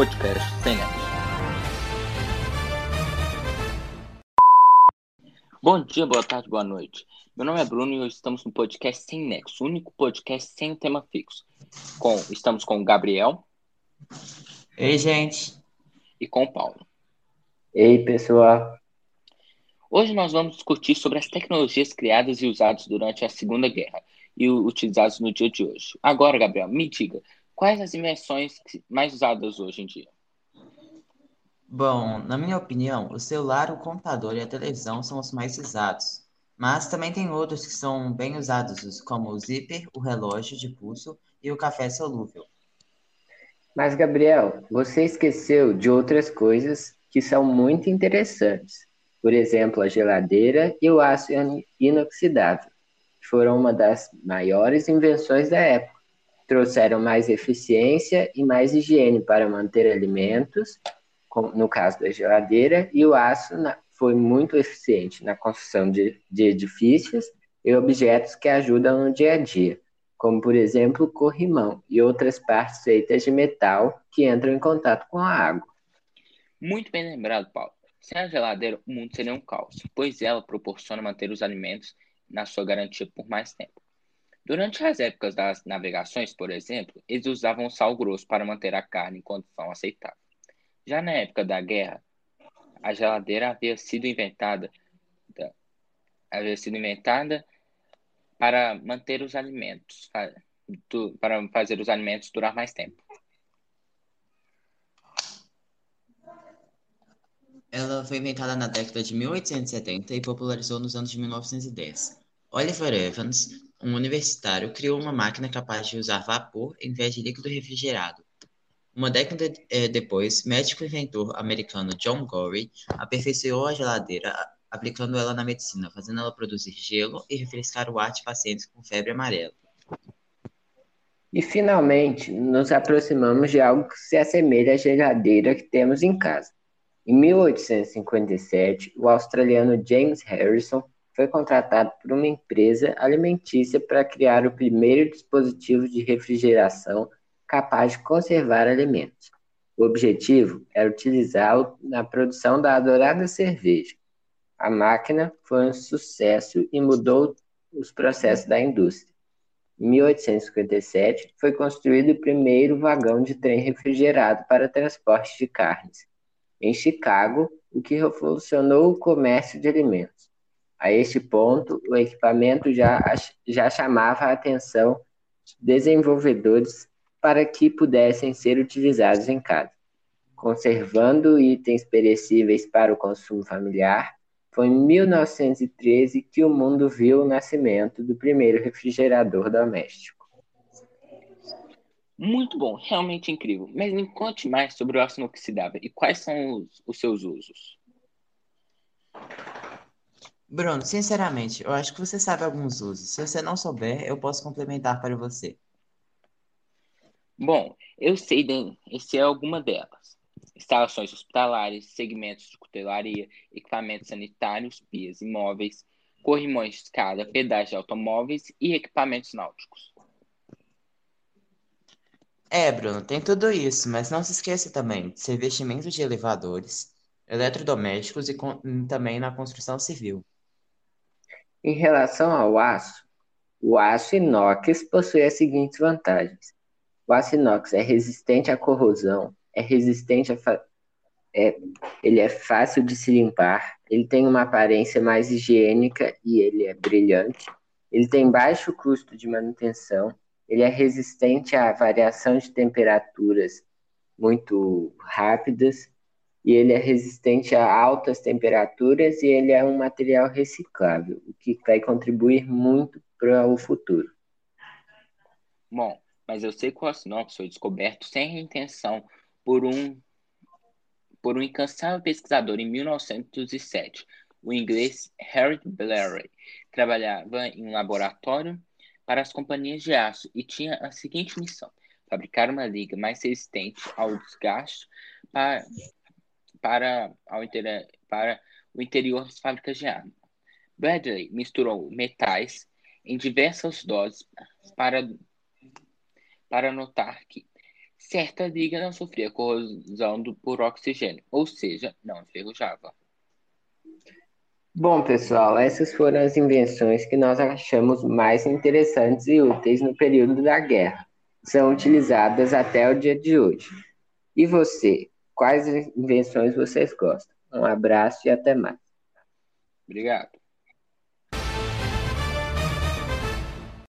podcast sem nexo. Bom dia, boa tarde, boa noite. Meu nome é Bruno e hoje estamos no podcast Sem Nexo, o único podcast sem tema fixo. Com, estamos com o Gabriel. Ei, gente. E com o Paulo. Ei, pessoal. Hoje nós vamos discutir sobre as tecnologias criadas e usadas durante a Segunda Guerra e utilizadas no dia de hoje. Agora, Gabriel, me diga, quais as invenções mais usadas hoje em dia? Bom, na minha opinião, o celular, o computador e a televisão são os mais usados. Mas também tem outros que são bem usados, como o zíper, o relógio de pulso e o café solúvel. Mas, Gabriel, você esqueceu de outras coisas que são muito interessantes por exemplo, a geladeira e o aço inoxidável, que foram uma das maiores invenções da época. Trouxeram mais eficiência e mais higiene para manter alimentos, no caso da geladeira, e o aço foi muito eficiente na construção de, de edifícios e objetos que ajudam no dia a dia, como, por exemplo, o corrimão e outras partes feitas de metal que entram em contato com a água. Muito bem lembrado, Paulo. Sem a geladeira, o mundo seria um caos, pois ela proporciona manter os alimentos na sua garantia por mais tempo. Durante as épocas das navegações, por exemplo, eles usavam sal grosso para manter a carne em condição aceitável. Já na época da guerra, a geladeira havia sido inventada havia sido inventada para manter os alimentos, para fazer os alimentos durar mais tempo. Ela foi inventada na década de 1870 e popularizou nos anos de 1910. Oliver Evans, um universitário, criou uma máquina capaz de usar vapor em vez de líquido refrigerado. Uma década é, depois, médico inventor americano John Gorey aperfeiçoou a geladeira aplicando ela na medicina, fazendo ela produzir gelo e refrescar o ar de pacientes com febre amarela. E finalmente, nos aproximamos de algo que se assemelha à geladeira que temos em casa. Em 1857, o australiano James Harrison foi contratado por uma empresa alimentícia para criar o primeiro dispositivo de refrigeração capaz de conservar alimentos. O objetivo era utilizá-lo na produção da adorada cerveja. A máquina foi um sucesso e mudou os processos da indústria. Em 1857, foi construído o primeiro vagão de trem refrigerado para transporte de carnes em Chicago, o que revolucionou o comércio de alimentos. A este ponto, o equipamento já, já chamava a atenção de desenvolvedores para que pudessem ser utilizados em casa. Conservando itens perecíveis para o consumo familiar, foi em 1913 que o mundo viu o nascimento do primeiro refrigerador doméstico. Muito bom, realmente incrível. Mas me conte mais sobre o aço inoxidável e quais são os, os seus usos. Bruno, sinceramente, eu acho que você sabe alguns usos. Se você não souber, eu posso complementar para você. Bom, eu sei, de, esse é alguma delas. Instalações hospitalares, segmentos de cutelaria, equipamentos sanitários, pias imóveis, corrimões de escada, pedais de automóveis e equipamentos náuticos. É, Bruno, tem tudo isso, mas não se esqueça também de ser vestimento de elevadores, eletrodomésticos e também na construção civil. Em relação ao aço, o aço inox possui as seguintes vantagens. O aço inox é resistente à corrosão, é resistente a é, ele é fácil de se limpar, ele tem uma aparência mais higiênica e ele é brilhante. Ele tem baixo custo de manutenção ele é resistente à variação de temperaturas muito rápidas e ele é resistente a altas temperaturas e ele é um material reciclável, o que vai contribuir muito para o futuro. Bom, mas eu sei que o Ossinópolis foi descoberto sem intenção por um por um incansável pesquisador em 1907, o inglês Harry Blair. Trabalhava em um laboratório para as companhias de aço e tinha a seguinte missão: fabricar uma liga mais resistente ao desgaste para, para, ao inter, para o interior das fábricas de arma. Bradley misturou metais em diversas doses para, para notar que, certa liga não sofria corrosão do, por oxigênio, ou seja, não enferrujava. Bom, pessoal, essas foram as invenções que nós achamos mais interessantes e úteis no período da guerra. São utilizadas até o dia de hoje. E você, quais invenções vocês gostam? Um abraço e até mais. Obrigado.